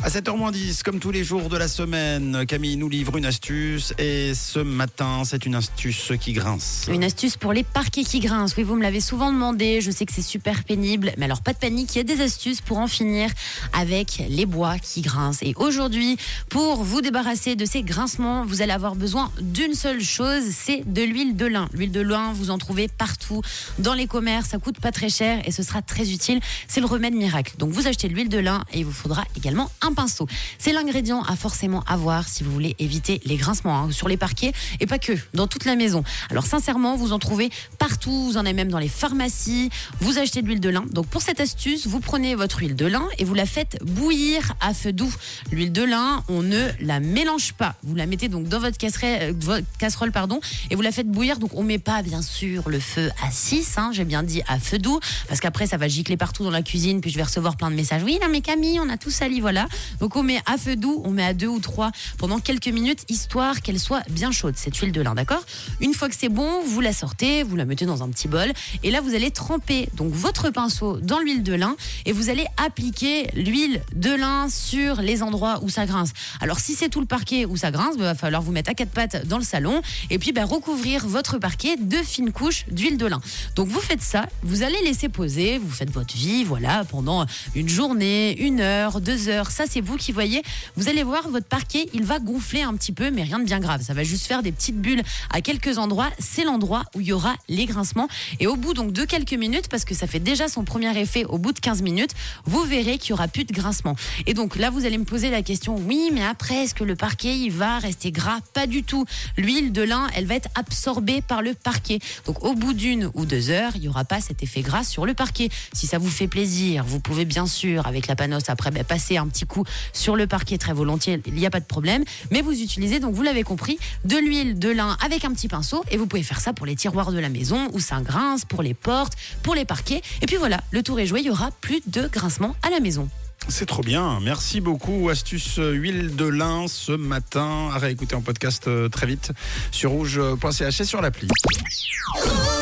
À 7h10, comme tous les jours de la semaine, Camille nous livre une astuce et ce matin, c'est une astuce qui grince. Une astuce pour les parquets qui grincent. Oui, vous me l'avez souvent demandé. Je sais que c'est super pénible. Mais alors, pas de panique. Il y a des astuces pour en finir avec les bois qui grincent. Et aujourd'hui, pour vous débarrasser de ces grincements, vous allez avoir besoin d'une seule chose. C'est de l'huile de lin. L'huile de lin, vous en trouvez partout dans les commerces. Ça coûte pas très cher et ce sera très utile. C'est le remède miracle. Donc, vous achetez l'huile de lin et il vous faudra également un pinceau. C'est l'ingrédient à forcément avoir si vous voulez éviter les grincements hein, sur les parquets et pas que, dans toute la maison. Alors sincèrement, vous en trouvez partout, vous en avez même dans les pharmacies. Vous achetez de l'huile de lin. Donc pour cette astuce, vous prenez votre huile de lin et vous la faites bouillir à feu doux. L'huile de lin, on ne la mélange pas. Vous la mettez donc dans votre casserole, votre casserole pardon, et vous la faites bouillir. Donc on met pas bien sûr le feu à 6, hein, j'ai bien dit à feu doux, parce qu'après ça va gicler partout dans la cuisine, puis je vais recevoir plein de messages. Oui, non mais Camille, on a tout sali, voilà. Donc on met à feu doux, on met à 2 ou 3 pendant quelques minutes, histoire qu'elle soit bien chaude, cette huile de lin, d'accord? Une fois que c'est bon, vous la sortez, vous la mettez dans un petit bol, et là vous allez tremper donc votre pinceau dans l'huile de lin, et vous allez appliquer l'huile de lin sur les endroits où ça grince. Alors si c'est tout le parquet où ça grince, il va falloir vous mettre à quatre pattes dans le salon, et puis bah, recouvrir votre parquet de fines couches d'huile de lin. Donc vous faites ça, vous allez laisser poser, vous faites votre vie, voilà, pendant une journée, une heure, deux heures, ça c'est vous qui voyez, vous allez voir votre parquet, il va gonfler un petit peu, mais rien de bien grave. Ça va juste faire des petites bulles à quelques endroits. C'est l'endroit où il y aura les grincements. Et au bout donc de quelques minutes, parce que ça fait déjà son premier effet au bout de 15 minutes, vous verrez qu'il y aura plus de grincement. Et donc là, vous allez me poser la question, oui, mais après, est-ce que le parquet, il va rester gras? Pas du tout. L'huile de lin, elle va être absorbée par le parquet. Donc au bout d'une ou deux heures, il n'y aura pas cet effet gras sur le parquet. Si ça vous fait plaisir, vous pouvez bien sûr, avec la panosse, après, ben, passer un petit coup sur le parquet très volontiers, il n'y a pas de problème. Mais vous utilisez, donc vous l'avez compris, de l'huile de lin avec un petit pinceau. Et vous pouvez faire ça pour les tiroirs de la maison où ça grince, pour les portes, pour les parquets. Et puis voilà, le tour est joué, il y aura plus de grincement à la maison. C'est trop bien. Merci beaucoup. Astuce euh, huile de lin ce matin. À réécouter en podcast euh, très vite sur rouge.ch et sur l'appli.